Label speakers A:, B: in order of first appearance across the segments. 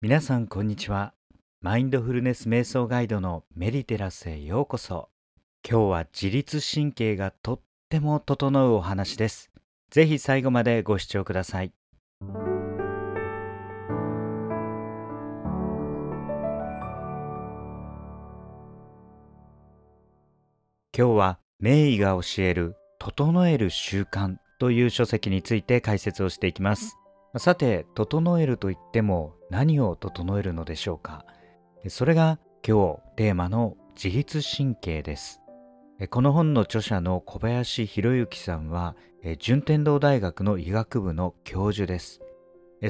A: 皆さんこんにちは。マインドフルネス瞑想ガイドのメディテラスへようこそ。今日は自律神経がとっても整うお話です。ぜひ最後までご視聴ください。今日は名医が教える整える習慣という書籍について解説をしていきます。さて整えるといっても何を整えるのでしょうか？それが今日テーマの自律神経です。この本の著者の小林博之さんは順天堂大学の医学部の教授です。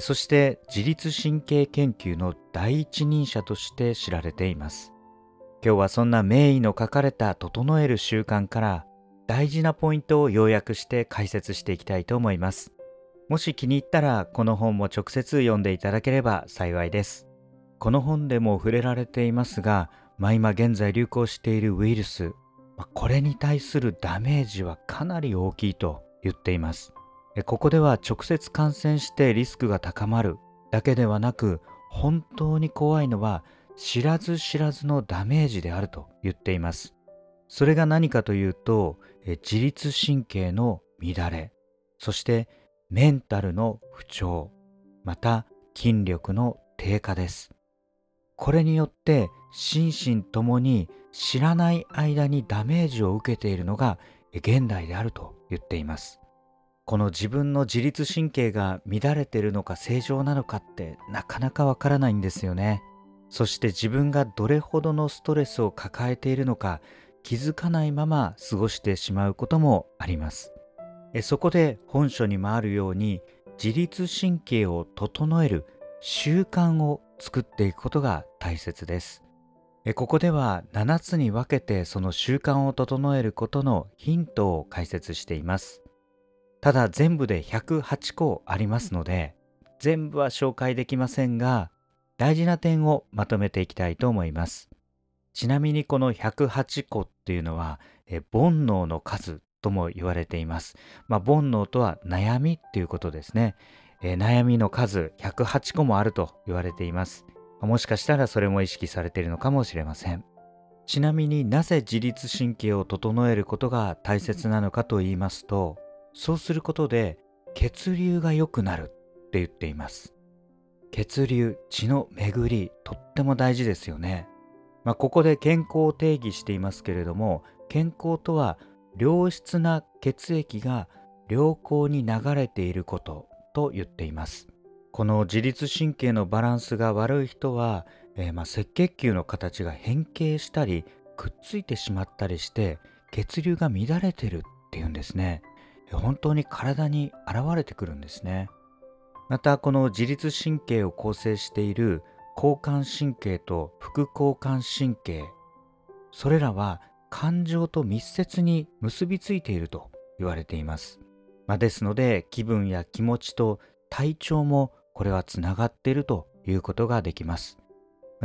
A: そして自律神経研究の第一人者として知られています。今日はそんな名医の書かれた整える習慣から大事なポイントを要約して解説していきたいと思います。もし気に入ったらこの本も直接読んでいただければ幸いです。この本でも触れられていますが、まあ、今現在流行しているウイルス、まあ、これに対するダメージはかなり大きいと言っています。ここでは直接感染してリスクが高まるだけではなく、本当に怖いのは知らず知らずのダメージであると言っています。それが何かというと、自律神経の乱れ、そしてメンタルの不調、また筋力の低下です。これによって心身ともに知らない間にダメージを受けているのが現代であると言っています。この自分の自律神経が乱れているのか正常なのかってなかなかわからないんですよね。そして自分がどれほどのストレスを抱えているのか気づかないまま過ごしてしまうこともあります。そこで本書にもあるように自律神経を整える習慣を作っていくことが大切です。ここでは7つに分けてその習慣を整えることのヒントを解説しています。ただ全部で108個ありますので全部は紹介できませんが大事な点をまとめていきたいと思います。ちなみにこの108個っていうのは煩悩の数とも言われています。まあ、煩悩とは悩みっていうことですね。えー、悩みの数108個もあると言われています。もしかしたらそれも意識されているのかもしれません。ちなみになぜ自律神経を整えることが大切なのかと言いますと、そうすることで血流が良くなるって言っています。血流、血の巡り、とっても大事ですよね。まあ、ここで健康を定義していますけれども、健康とは良質な血液が良好に流れていることと言っています。この自律神経のバランスが悪い人は、えー、まあ、赤血球の形が変形したりくっついてしまったりして血流が乱れてるっていうんですね。本当に体に現れてくるんですね。またこの自律神経を構成している交感神経と副交感神経それらは感情と密接に結びついていると言われています。まあ、ですので気分や気持ちと体調もこれはつながっているということができます。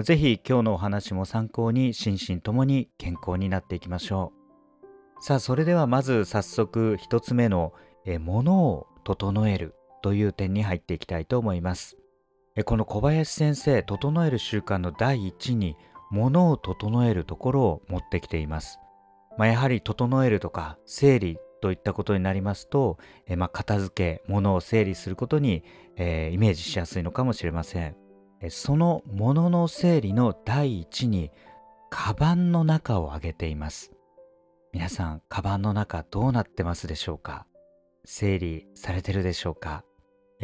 A: ぜひ今日のお話も参考に心身ともに健康になっていきましょう。さあそれではまず早速一つ目のえ物を整えるという点に入っていきたいと思います。この小林先生整える習慣の第一に物を整えるところを持ってきています。まあ、やはり整えるとか整理といったことになりますと、えまあ、片付け、物を整理することに、えー、イメージしやすいのかもしれません。その物の整理の第一に、カバンの中を挙げています。皆さん、カバンの中どうなってますでしょうか？整理されてるでしょうか？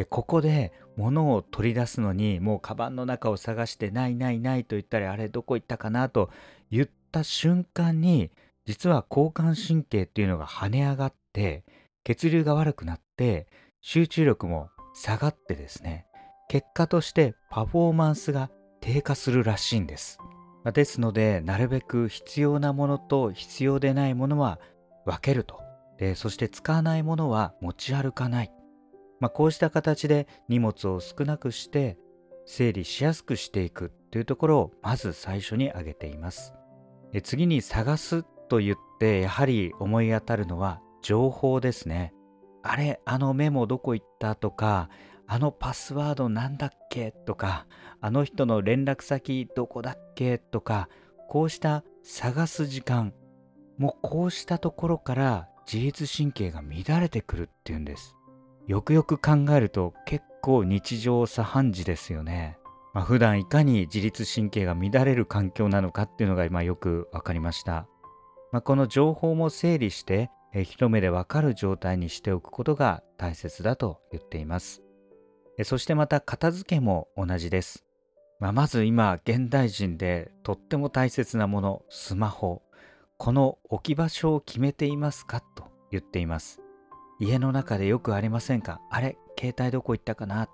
A: ここで物を取り出すのにもうカバンの中を探してないないないと言ったらあれどこ行ったかなと言った瞬間に実は交感神経っていうのが跳ね上がって血流が悪くなって集中力も下がってですね結果としてパフォーマンスが低下するらしいんです。ですのでなるべく必要なものと必要でないものは分けると。でそして使わないものは持ち歩かない。まあ、こうした形で荷物を少なくして整理しやすくしていくというところをまず最初に挙げています。次に探すと言ってやはり思い当たるのは情報ですね。あれあのメモどこ行ったとかあのパスワードなんだっけとかあの人の連絡先どこだっけとかこうした探す時間もうこうしたところから自律神経が乱れてくるっていうんです。よくよく考えると結構日常茶飯事ですよね、まあ、普段いかに自律神経が乱れる環境なのかっていうのが今よく分かりました、まあ、この情報も整理して一目でわかる状態にしておくことが大切だと言っています。そしてまた片付けも同じです、まあ、まず今現代人でとっても大切なものスマホ。この置き場所を決めていますかと言っています。家の中でよくありませんか？あれ携帯どこ行ったかな？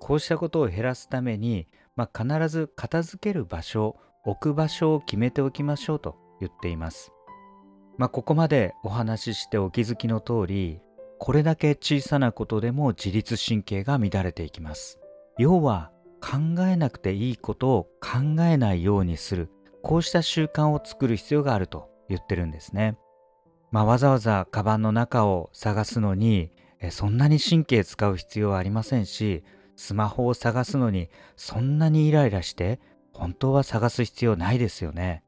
A: こうしたことを減らすために、まあ、必ず片付ける場所、置く場所を決めておきましょうと言っています。まあ、ここまでお話ししてお気づきの通り、これだけ小さなことでも自律神経が乱れていきます。要は考えなくていいことを考えないようにする、こうした習慣を作る必要があると言ってるんですね。まあ、わざわざカバンの中を探すのにそんなに神経使う必要はありませんしスマホを探すのにそんなにイライラして本当は探す必要ないですよね。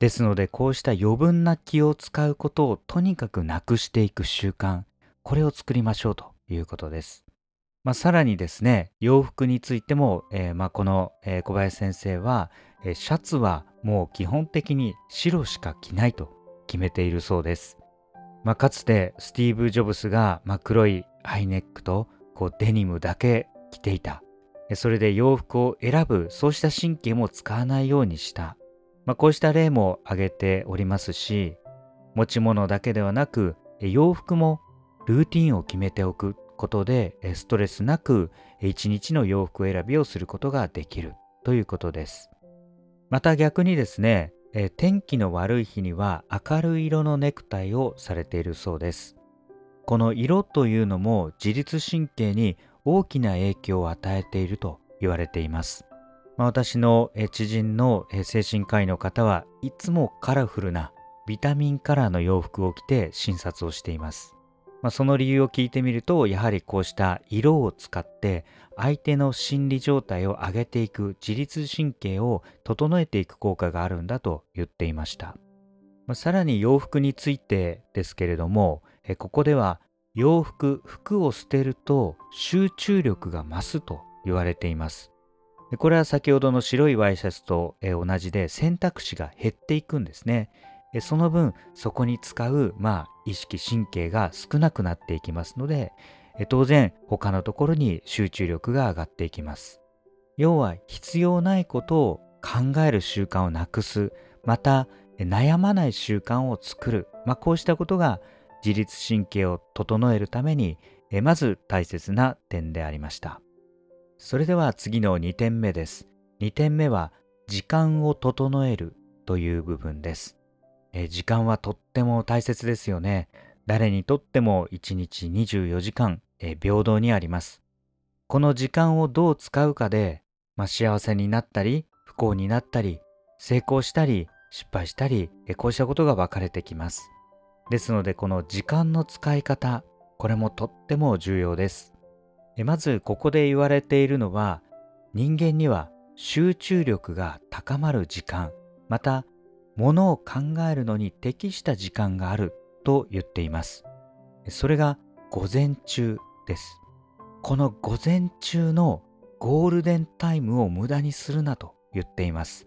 A: ですのでこうした余分な気を使うことをとにかくなくしていく習慣これを作りましょうということです。まあ、さらにですね洋服についても、えー、まあ、この、え、小林先生は、え、シャツはもう基本的に白しか着ないと決めているそうです。まあ、かつてスティーブ・ジョブスが、まあ、黒いハイネックとこうデニムだけ着ていた。それで洋服を選ぶそうした神経も使わないようにした。まあ、こうした例も挙げておりますし持ち物だけではなく洋服もルーティンを決めておくことでストレスなく一日の洋服選びをすることができるということです。また逆にですね、え天気の悪い日には明るい色のネクタイをされているそうです。この色というのも自律神経に大きな影響を与えていると言われています。まあ、私の知人の精神科医の方はいつもカラフルなビタミンカラーの洋服を着て診察をしています。まあ、その理由を聞いてみるとやはりこうした色を使って相手の心理状態を上げていく自律神経を整えていく効果があるんだと言っていました、まあ、さらに洋服についてですけれどもえここでは洋服服を捨てると集中力が増すと言われています。これは先ほどの白いワイシャツと同じで選択肢が減っていくんですね。その分そこに使う、まあ、意識神経が少なくなっていきますので当然他のところに集中力が上がっていきます。要は必要ないことを考える習慣をなくすまた悩まない習慣を作る、まあ、こうしたことが自律神経を整えるためにまず大切な点でありました。それでは次の2点目です。2点目は時間を整えるという部分です。え時間はとっても大切ですよね。誰にとっても1日24時間、え平等にあります。この時間をどう使うかで、まあ、幸せになったり、不幸になったり、成功したり、失敗したり、えこうしたことが分かれてきます。ですので、この時間の使い方、これもとっても重要です。えまず、ここで言われているのは、人間には集中力が高まる時間、またものを考えるのに適した時間があると言っています。それが午前中です。この午前中のゴールデンタイムを無駄にするなと言っています。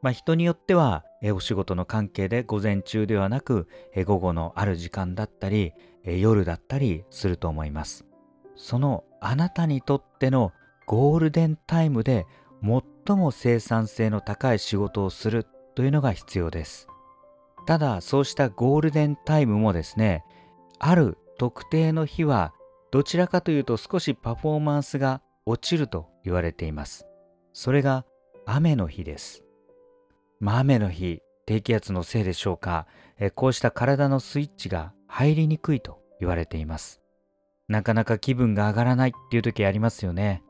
A: まあ、人によってはお仕事の関係で午前中ではなく午後のある時間だったり夜だったりすると思います。そのあなたにとってのゴールデンタイムで最も生産性の高い仕事をするというのが必要です。ただそうしたゴールデンタイムもですね、ある特定の日はどちらかというと少しパフォーマンスが落ちると言われています。それが雨の日です。まあ、雨の日、低気圧のせいでしょうか、えこうした体のスイッチが入りにくいと言われています。なかなか気分が上がらないっていう時ありますよね。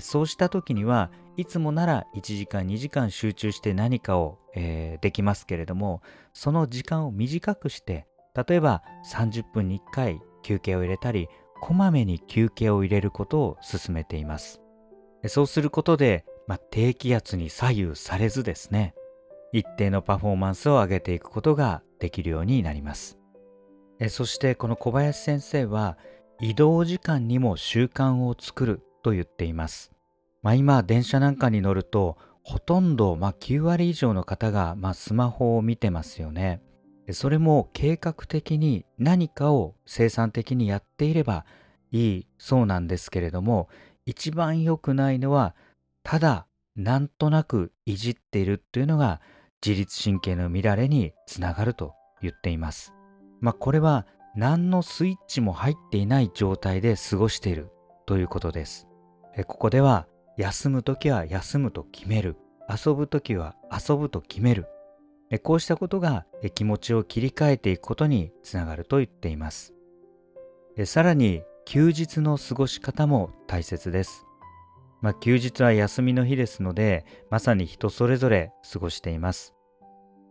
A: そうした時にはいつもなら1時間2時間集中して何かを、えー、できますけれどもその時間を短くして例えば30分に1回休憩を入れたりこまめに休憩を入れることを勧めています。そうすることで、まあ、低気圧に左右されずですね一定のパフォーマンスを上げていくことができるようになります。そしてこの小林先生は移動時間にも習慣を作ると言っています、まあ、今電車なんかに乗るとほとんど、まあ、9割以上の方が、まあ、スマホを見てますよねそれも計画的に何かを生産的にやっていればいいそうなんですけれども一番良くないのはただなんとなくいじっているっていうのが自律神経の乱れにつながると言っています。まあこれは何のスイッチも入っていない状態で過ごしているということです。ここでは休む時は休むと決める遊ぶ時は遊ぶと決めるこうしたことが気持ちを切り替えていくことにつながると言っています。さらに休日の過ごし方も大切です。まあ、休日は休みの日ですので、まさに人それぞれ過ごしています。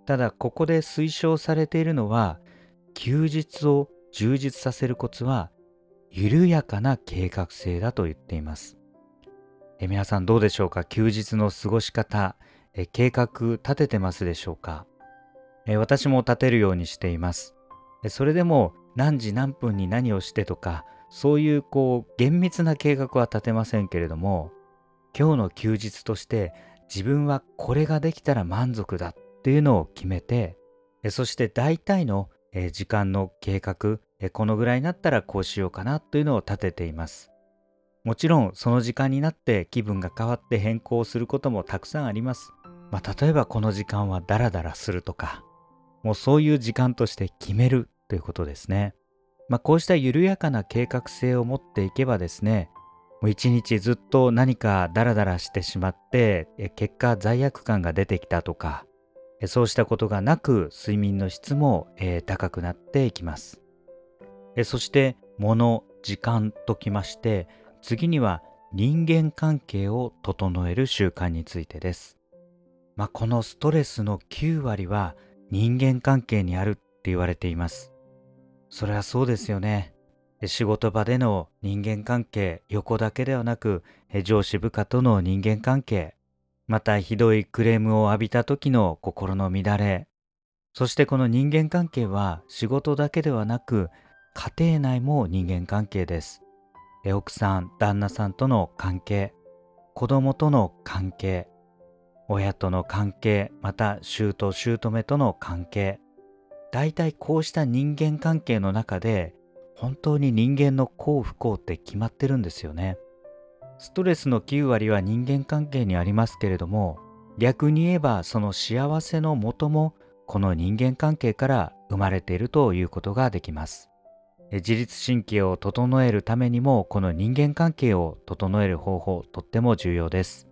A: ただ、ここで推奨されているのは、休日を充実させるコツは、緩やかな計画性だと言っています。え皆さんどうでしょうか？休日の過ごし方、え計画立ててますでしょうか？え私も立てるようにしています。えそれでも何時何分に何をしてとかそういうこう厳密な計画は立てませんけれども今日の休日として自分はこれができたら満足だっていうのを決めてそして大体の時間の計画このぐらいになったらこうしようかなというのを立てています。もちろんその時間になって気分が変わって変更することもたくさんありますまあ、例えばこの時間はダラダラするとか、もうそういう時間として決めるということですね。まあ、こうした緩やかな計画性を持っていけばですね、もう一日ずっと何かダラダラしてしまって、結果罪悪感が出てきたとか、そうしたことがなく睡眠の質も、え、高くなっていきます。そして、物、時間ときまして、次には人間関係を整える習慣についてです。まあ、このストレスの9割は人間関係にあるって言われています。それはそうですよね。仕事場での人間関係、横だけではなく、上司部下との人間関係、またひどいクレームを浴びた時の心の乱れ、そしてこの人間関係は仕事だけではなく、家庭内も人間関係です。奥さん、旦那さんとの関係、子供との関係、親との関係また姑姑との関係大体こうした人間関係の中で本当に人間の幸不幸って決まってるんですよね。ストレスの9割は人間関係にありますけれども逆に言えばその幸せのもともこの人間関係から生まれているということができます。自律神経を整えるためにもこの人間関係を整える方法とっても重要です。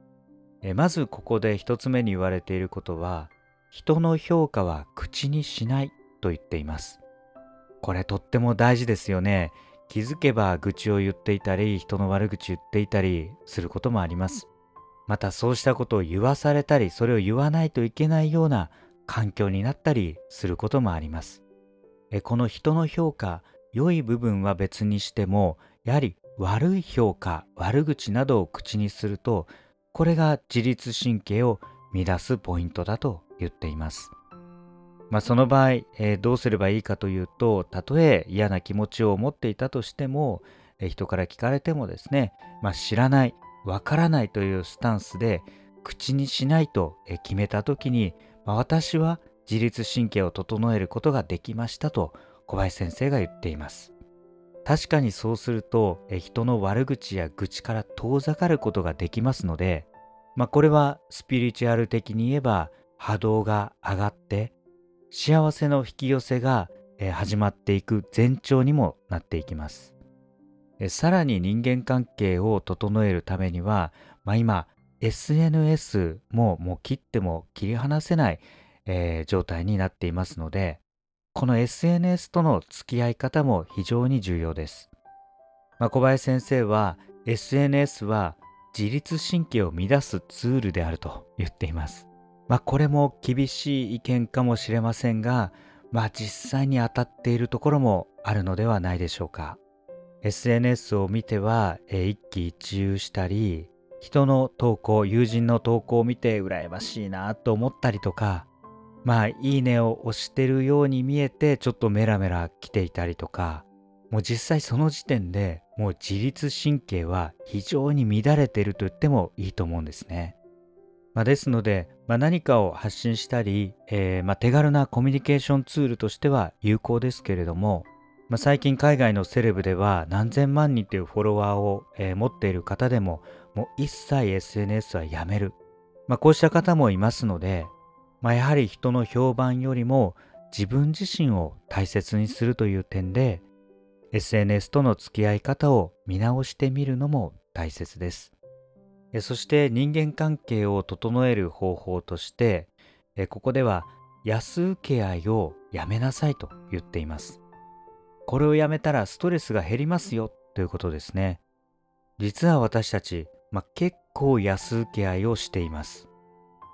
A: まずここで一つ目に言われていることは人の評価は口にしないと言っています。これとっても大事ですよね。気づけば愚痴を言っていたり人の悪口言っていたりすることもあります。またそうしたことを言わされたりそれを言わないといけないような環境になったりすることもあります。この人の評価良い部分は別にしてもやはり悪い評価悪口などを口にするとこれが自律神経を乱すポイントだと言っています。まあ、その場合、えー、どうすればいいかというと、たとえ嫌な気持ちを持っていたとしても、えー、人から聞かれてもですね、まあ、知らない、わからないというスタンスで、口にしないと決めた時に、まあ、私は自律神経を整えることができましたと小林先生が言っています。確かにそうすると人の悪口や愚痴から遠ざかることができますので、まあ、これはスピリチュアル的に言えば波動が上がって幸せの引き寄せが始まっていく前兆にもなっていきます。さらに人間関係を整えるためには、まあ、今 SNS ももう切っても切り離せない、えー、状態になっていますのでこの SNS との付き合い方も非常に重要です。まあ、小林先生は SNS は自律神経を乱すツールであると言っています。まあ、これも厳しい意見かもしれませんが、まあ、実際に当たっているところもあるのではないでしょうか。SNS を見ては、え一喜一憂したり人の投稿友人の投稿を見て羨ましいなと思ったりとかまあいいねを押してるように見えてちょっとメラメラ来ていたりとかもう実際その時点でもう自律神経は非常に乱れていると言ってもいいと思うんですね。まあ、ですので、まあ、何かを発信したり、えー、ま、手軽なコミュニケーションツールとしては有効ですけれども、ま最近海外のセレブでは何千万人というフォロワーを、えー、持っている方でももう一切 SNS はやめる、まこうした方もいますので、まやはり人の評判よりも自分自身を大切にするという点で SNS との付き合い方を見直してみるのも大切です。そして人間関係を整える方法としてここでは安請け合いをやめなさいと言っています。これをやめたらストレスが減りますよということですね。実は私たち、まあ、結構安請け合いをしています。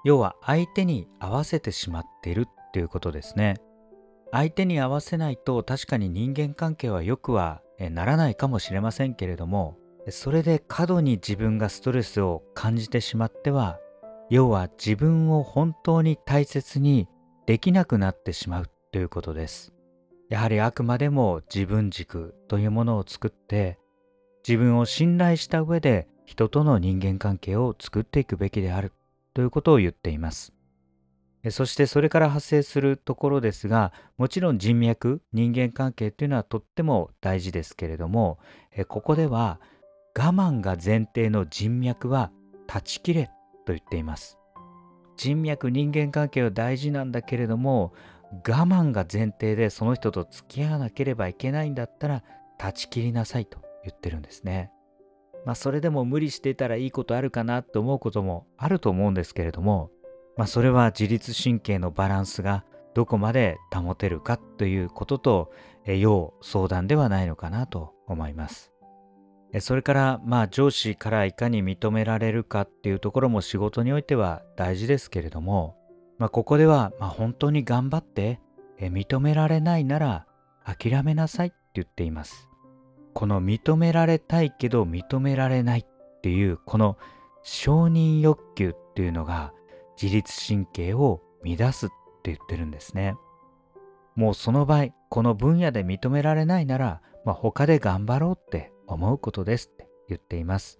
A: 要は相手に合わせてしまっているっていうことですね。相手に合わせないと確かに人間関係はよくはならないかもしれませんけれどもそれで過度に自分がストレスを感じてしまっては要は自分を本当に大切にできなくなってしまうということですやはりあくまでも自分軸というものを作って自分を信頼した上で人との人間関係を作っていくべきであるということを言っています。そしてそれから発生するところですがもちろん人脈人間関係というのはとっても大事ですけれどもここでは我慢が前提の人脈は断ち切れと言っています。人脈人間関係は大事なんだけれども我慢が前提でその人と付き合わなければいけないんだったら断ち切りなさいと言ってるんですね。まあそれでも無理してたらいいことあるかなと思うこともあると思うんですけれどもまあ、それは自律神経のバランスがどこまで保てるかということと、要相談ではないのかなと思います。それからまあ上司からいかに認められるかっていうところも仕事においては大事ですけれども、まあ、ここではま本当に頑張って認められないなら諦めなさいって言っています。この認められたいけど認められないっていうこの承認欲求っていうのが自律神経を乱すって言ってるんですね。もうその場合、この分野で認められないなら、まあ、他で頑張ろうって思うことですって言っています。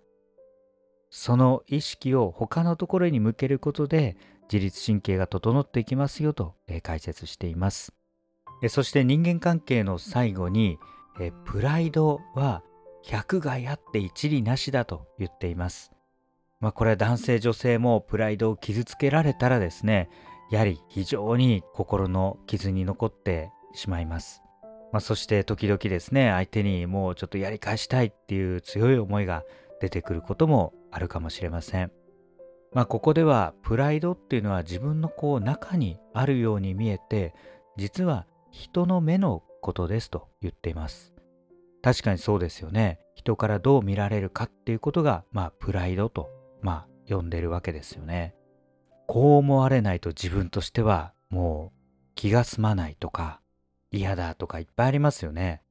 A: その意識を他のところに向けることで自律神経が整っていきますよと解説しています。そして人間関係の最後にプライドは百害あって一理なしだと言っています。まあこれは男性女性もプライドを傷つけられたらですねやはり非常に心の傷に残ってしまいます。まあ、そして時々ですね相手にもうちょっとやり返したいっていう強い思いが出てくることもあるかもしれません。まあここではプライドっていうのは自分のこう中にあるように見えて実は人の目のことですと言っています。確かにそうですよね。人からどう見られるかっていうことがまあプライドとまあ呼んでるわけですよね。こう思われないと自分としてはもう気が済まないとか嫌だとかいっぱいありますよね。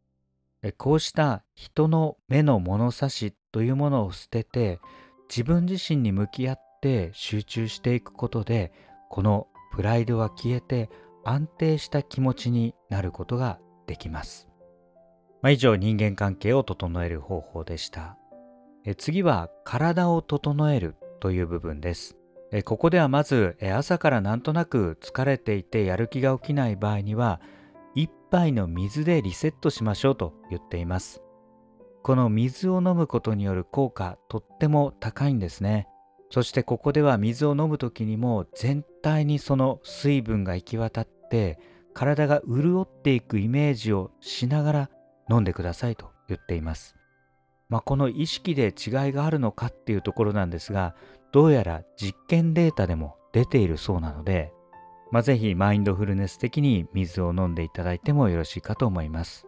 A: こうした人の目の物差しというものを捨てて自分自身に向き合って集中していくことでこのプライドは消えて安定した気持ちになることができます。まあ、以上人間関係を整える方法でした。次は体を整えるという部分です。ここではまずえ朝からなんとなく疲れていてやる気が起きない場合には一杯の水でリセットしましょうと言っています。この水を飲むことによる効果とっても高いんですね。そしてここでは水を飲む時にも全体にその水分が行き渡って体が潤っていくイメージをしながら飲んでくださいと言っています。まあ、この意識で違いがあるのかっていうところなんですがどうやら実験データでも出ているそうなので、まあ、ぜひマインドフルネス的に水を飲んでいただいてもよろしいかと思います。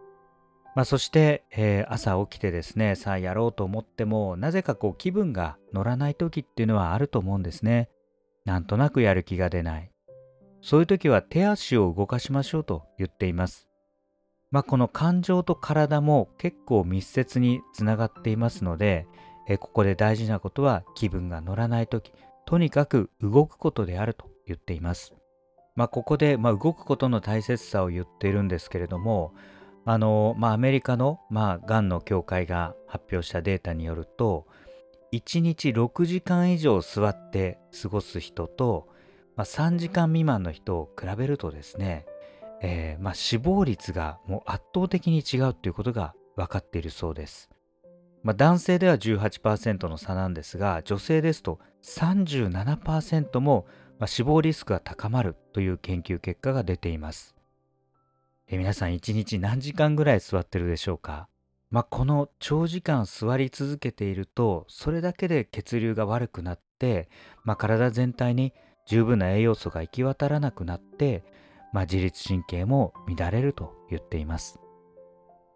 A: まあ、そして、えー、朝起きてですねさあやろうと思ってもなぜかこう気分が乗らない時っていうのはあると思うんですね。なんとなくやる気が出ない。そういう時は手足を動かしましょうと言っています。まあ、この感情と体も結構密接につながっていますので、えここで大事なことは気分が乗らない時とにかく動くことであると言っています。まあ、ここで、まあ、動くことの大切さを言っているんですけれどもあの、まあ、アメリカの、まあ、がんの協会が発表したデータによると1日6時間以上座って過ごす人と、まあ、3時間未満の人を比べるとですね、えー、まあ、死亡率がもう圧倒的に違うということが分かっているそうです。まあ、男性では18%の差なんですが女性ですと37%も、死亡リスクが高まるという研究結果が出ています。え皆さん1日何時間ぐらい座ってるでしょうか？まあ、この長時間座り続けているとそれだけで血流が悪くなって、まあ、体全体に十分な栄養素が行き渡らなくなって、まあ、自律神経も乱れると言っています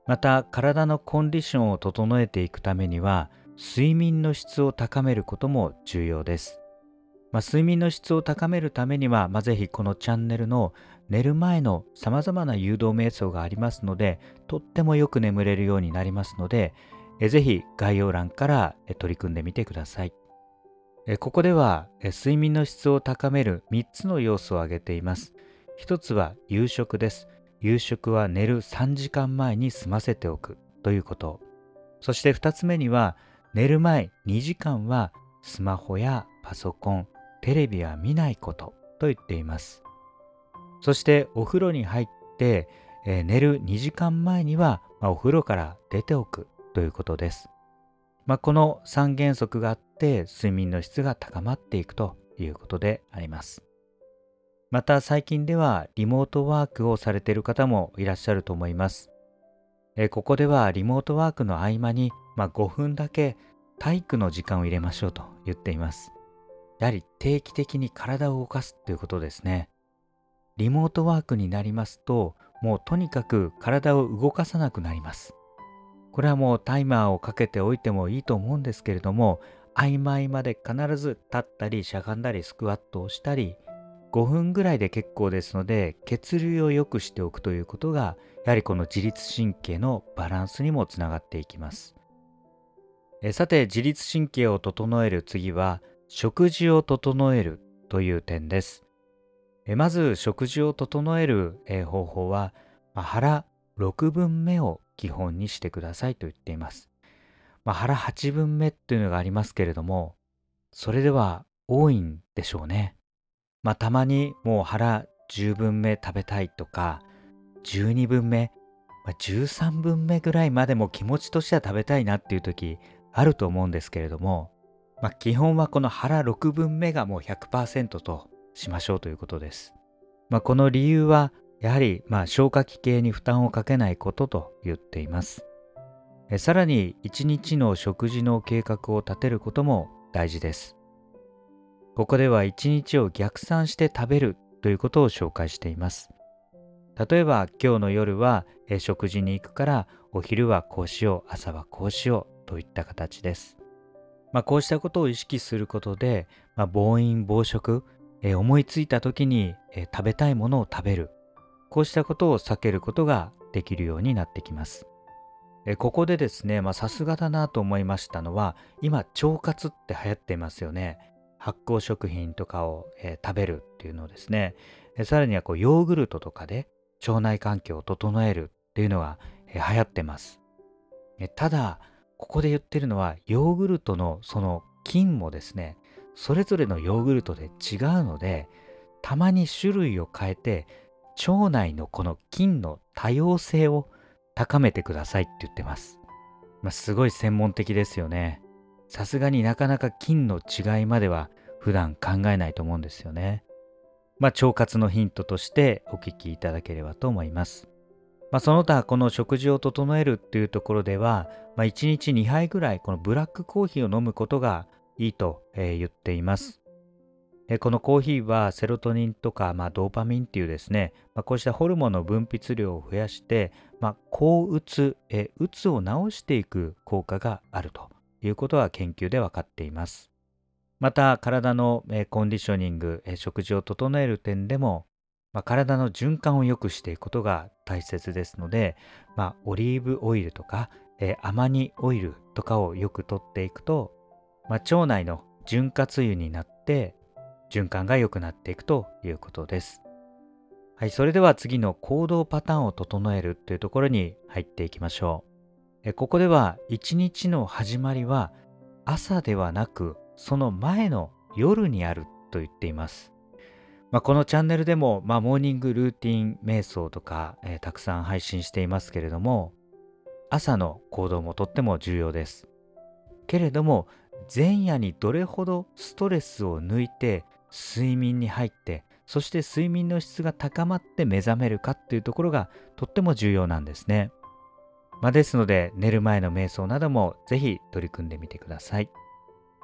A: また体のコンディションを整えていくためには睡眠の質を高めることも重要です、まあ、睡眠の質を高めるためには、まあ、ぜひこのチャンネルの寝る前の様々な誘導瞑想がありますので、とってもよく眠れるようになりますので、えぜひ概要欄から取り組んでみてください。ここでは睡眠の質を高める3つの要素を挙げています。1つは夕食です。夕食は寝る3時間前に済ませておくということ。そして2つ目には寝る前2時間はスマホやパソコン、テレビは見ないことと言っています。そしてお風呂に入って、寝る2時間前には、お風呂から出ておくということです。まあ、この3原則があって睡眠の質が高まっていくということであります。また最近ではリモートワークをされている方もいらっしゃると思います。えここではリモートワークの合間に、まあ、5分だけ体育の時間を入れましょうと言っています。やはり定期的に体を動かすということですね。リモートワークになりますともうとにかく体を動かさなくなりますこれはもうタイマーをかけておいてもいいと思うんですけれども曖昧まで必ず立ったりしゃがんだりスクワットをしたり5分ぐらいで結構ですので血流を良くしておくということがやはりこの自律神経のバランスにもつながっていきます。えさて自律神経を整える次は食事を整えるという点です。えまず食事を整える方法は、まあ、腹6分目を基本にしてくださいと言っています。まあ、腹8分目っていうのがありますけれども、それでは多いんでしょうね。まあ、たまにもう腹10分目食べたいとか、12分目、まあ、13分目ぐらいまでも気持ちとしては食べたいなっていう時あると思うんですけれども、まあ、基本はこの腹6分目がもう100%としましょうということです。まあ、この理由はやはりまあ消化器系に負担をかけないことと言っています。さらに一日の食事の計画を立てることも大事です。ここでは一日を逆算して食べるということを紹介しています。例えば今日の夜は食事に行くからお昼はこうしよう朝はこうしようといった形です。まあ、こうしたことを意識することで、まあ、暴飲暴食え思いついた時に、え食べたいものを食べるこうしたことを避けることができるようになってきます。えここでですねさすがだなと思いましたのは今腸活って流行っていますよね。発酵食品とかを、え食べるっていうのをですねえさらにはこうヨーグルトとかで腸内環境を整えるっていうのが、え流行ってます。えただここで言ってるのはヨーグルトのその菌もですねそれぞれのヨーグルトで違うのでたまに種類を変えて腸内のこの菌の多様性を高めてくださいって言ってます。まあ、すごい専門的ですよね。さすがになかなか菌の違いまでは普段考えないと思うんですよね。まあ、腸活のヒントとしてお聞きいただければと思います。まあ、その他この食事を整えるっていうところでは、まあ、1日2杯ぐらいこのブラックコーヒーを飲むことがいいと、え言っています。このコーヒーはセロトニンとか、まあ、ドーパミンっていうですね、まあ、こうしたホルモンの分泌量を増やして、まあ、抗うつ、えうつを治していく効果があるということは研究で分かっています。また体の、コンディショニング、食事を整える点でも、まあ、体の循環を良くしていくことが大切ですので、まあ、オリーブオイルとか、え、アマニオイルとかをよくとっていくと、まあ、腸内の潤滑油になって循環が良くなっていくということです。はい、それでは次の行動パターンを整えるというところに入っていきましょう。えここでは一日の始まりは朝ではなくその前の夜にあると言っています。まあ、このチャンネルでも、まあ、モーニングルーティン瞑想とか、えー、たくさん配信していますけれども朝の行動もとっても重要です。けれども前夜にどれほどストレスを抜いて睡眠に入ってそして睡眠の質が高まって目覚めるかっていうところがとっても重要なんですね。まあ、ですので寝る前の瞑想などもぜひ取り組んでみてください。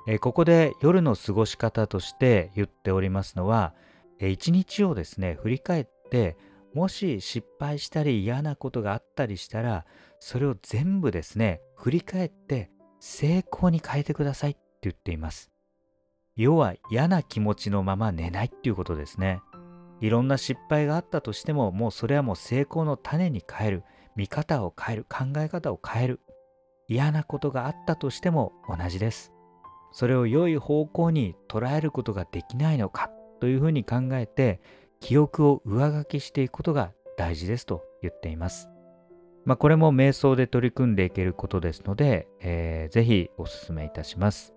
A: えー、ここで夜の過ごし方として言っておりますのは、えー、一日をですね振り返ってもし失敗したり嫌なことがあったりしたらそれを全部ですね振り返って成功に変えてくださいって言っています。要は嫌な気持ちのまま寝ないっていうことですね。いろんな失敗があったとしてももうそれはもう成功の種に変える。見方を変える。考え方を変える。嫌なことがあったとしても同じです。それを良い方向に捉えることができないのかというふうに考えて記憶を上書きしていくことが大事ですと言っています。まあ、これも瞑想で取り組んでいけることですので、えー、ぜひお勧めいたします。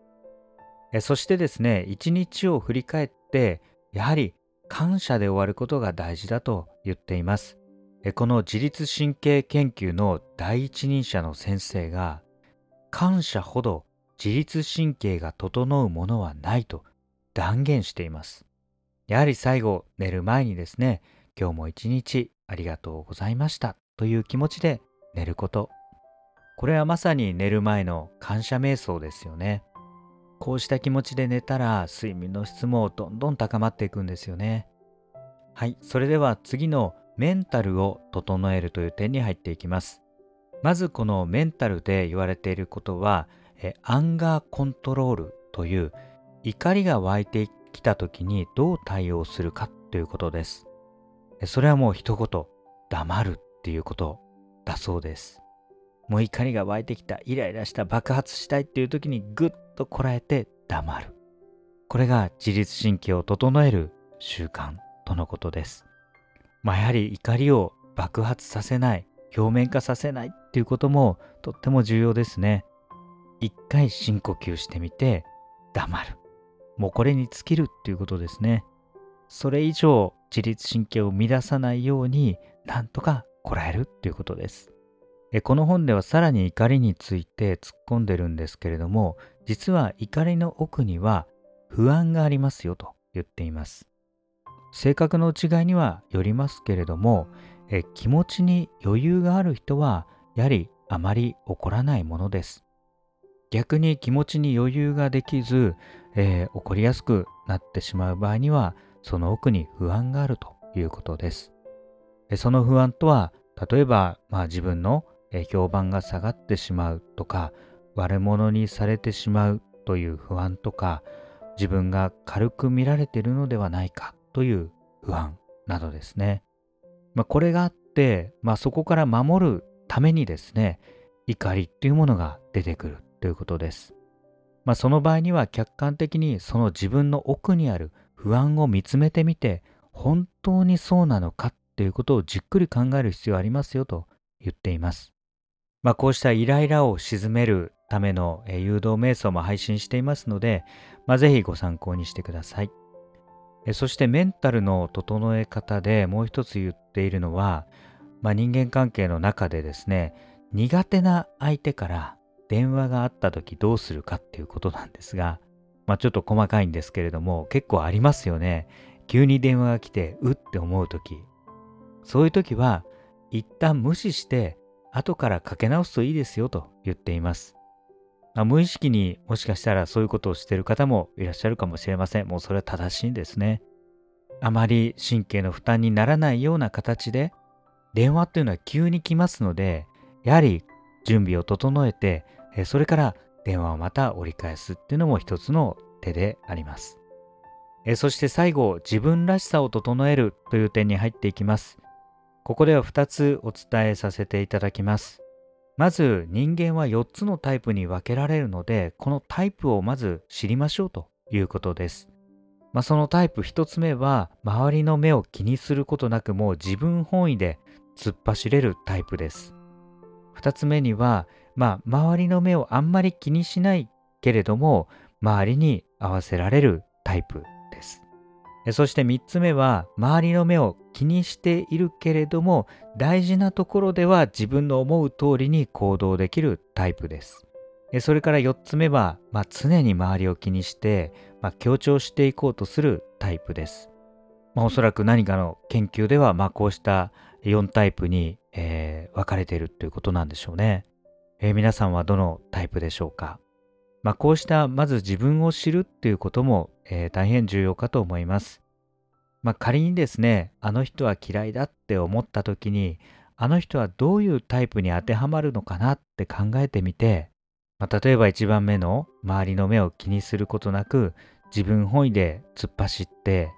A: そしてですね一日を振り返ってやはり感謝で終わることが大事だと言っています。この自律神経研究の第一人者の先生が感謝ほど自律神経が整うものはないと断言しています。やはり最後寝る前にですね今日も一日ありがとうございましたという気持ちで寝ること。これはまさに寝る前の感謝瞑想ですよね。こうした気持ちで寝たら睡眠の質もどんどん高まっていくんですよね。はい、それでは次のメンタルを整えるという点に入っていきます。まずこのメンタルで言われていることは、えアンガーコントロールという怒りが湧いてきた時にどう対応するかということです。それはもう一言、黙るっていうことだそうです。もう怒りが湧いてきた、イライラした、爆発したいっていう時にぐっとこらえて黙る。これが自律神経を整える習慣とのことです。まあ、やはり怒りを爆発させない、表面化させないっていうこともとっても重要ですね。一回深呼吸してみて黙る。もうこれに尽きるっていうことですね。それ以上自律神経を乱さないようになんとかこらえるっていうことです。この本ではさらに怒りについて突っ込んでるんですけれども実は怒りの奥には不安がありますよと言っています。性格の違いにはよりますけれどもえ気持ちに余裕がある人はやはりあまり怒らないものです。逆に気持ちに余裕ができず、えー、怒りやすくなってしまう場合にはその奥に不安があるということです。その不安とは例えば、まあ、自分の評判が下がってしまうとか悪者にされてしまうという不安とか自分が軽く見られているのではないかという不安などですね。まあ、これがあって、まあ、そこから守るためにですね怒りっていうものが出てくるということです。まあ、その場合には客観的にその自分の奥にある不安を見つめてみて本当にそうなのかっていうことをじっくり考える必要ありますよと言っています。まあ、こうしたイライラを鎮めるための誘導瞑想も配信していますので、まあ、ぜひご参考にしてください。そしてメンタルの整え方でもう一つ言っているのは、まあ、人間関係の中でですね、苦手な相手から電話があった時どうするかっていうことなんですが、まあ、ちょっと細かいんですけれども結構ありますよね。急に電話が来てうって思う時。そういう時は一旦無視して後からかけ直すといいですよと言っています。まあ、無意識にもしかしたらそういうことをしている方もいらっしゃるかもしれません。もうそれは正しいんですね。あまり神経の負担にならないような形で電話っていうのは急に来ますのでやはり準備を整えてそれから電話をまた折り返すっていうのも一つの手であります。そして最後自分らしさを整えるという点に入っていきますここでは2つお伝えさせていただきます。まず人間は4つのタイプに分けられるのでこのタイプをまず知りましょうということです。まあ、そのタイプ1つ目は周りの目を気にすることなくもう自分本位で突っ走れるタイプです。2つ目にはまあ周りの目をあんまり気にしないけれども周りに合わせられるタイプ。そして3つ目は周りの目を気にしているけれども大事なところでは自分の思う通りに行動できるタイプですそれから4つ目は、まあ、常に周りを気にして、まあ、強調していこうとするタイプです。まあ、おそらく何かの研究では、まあ、こうした4タイプに、えー、分かれているということなんでしょうね。えー、皆さんはどのタイプでしょうか、まあ、こうしたまず自分を知るっていうことも、えー、大変重要かと思います。まあ、仮にですね、あの人は嫌いだって思った時に、あの人はどういうタイプに当てはまるのかなって考えてみて、まあ、例えば一番目の周りの目を気にすることなく自分本位で突っ走って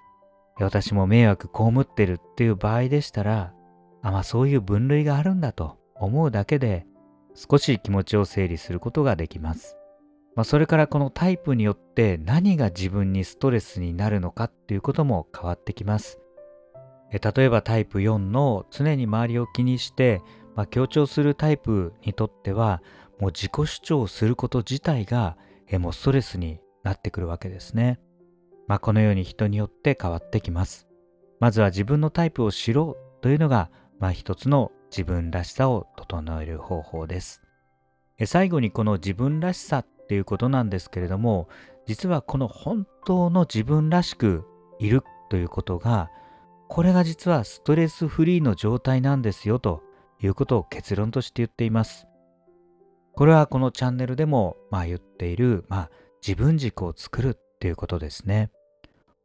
A: 私も迷惑被ってるっていう場合でしたらあまあそういう分類があるんだと思うだけで少し気持ちを整理することができます。まあ、それからこのタイプによって何が自分にストレスになるのかっていうことも変わってきます。例えばタイプ4の常に周りを気にして、まあ、強調するタイプにとってはもう自己主張すること自体がえもうストレスになってくるわけですね。まあ、このように人によって変わってきます。まずは自分のタイプを知ろうというのが、まあ、一つの自分らしさを整える方法です。最後にこの自分らしさっていうことなんですけれども、実はこの本当の自分らしくいるということが、これが実はストレスフリーの状態なんですよということを結論として言っています。これはこのチャンネルでもまあ言っている、まあ、自分軸を作るっていうことですね。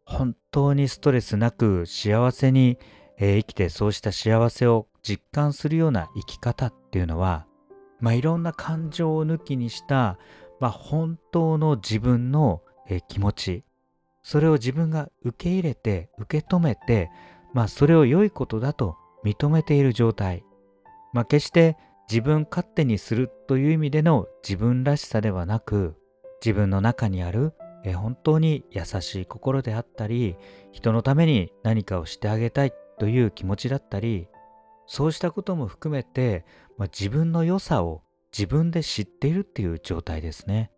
A: 本当にストレスなく幸せに、生きてそうした幸せを実感するような生き方っていうのは、まあ、いろんな感情を抜きにした、まあ、本当の自分の、え、気持ちそれを自分が受け入れて受け止めて、まあ、それを良いことだと認めている状態、まあ、決して自分勝手にするという意味での自分らしさではなく自分の中にある本当に優しい心であったり人のために何かをしてあげたいという気持ちだったりそうしたことも含めて、まあ、自分の良さを自分で知っているっていう状態ですね。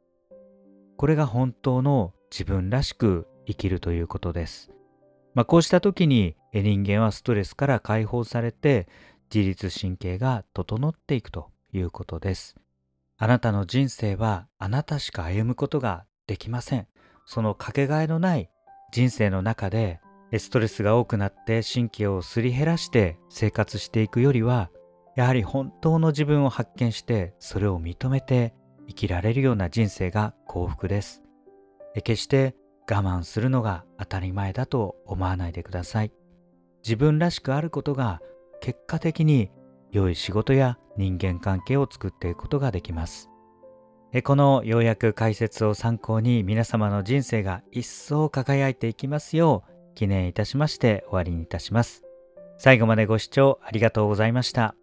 A: これが本当の自分らしく生きるということです。まあ、こうした時に人間はストレスから解放されて自律神経が整っていくということです。あなたの人生はあなたしか歩むことができません。そのかけがえのない人生の中でストレスが多くなって神経をすり減らして生活していくよりはやはり本当の自分を発見してそれを認めて生きられるような人生が幸福です。決して我慢するのが当たり前だと思わないでください。自分らしくあることが結果的に良い仕事や人間関係を作っていくことができます。この要約解説を参考に皆様の人生が一層輝いていきますよう記念いたしまして終わりにいたします。最後までご視聴ありがとうございました。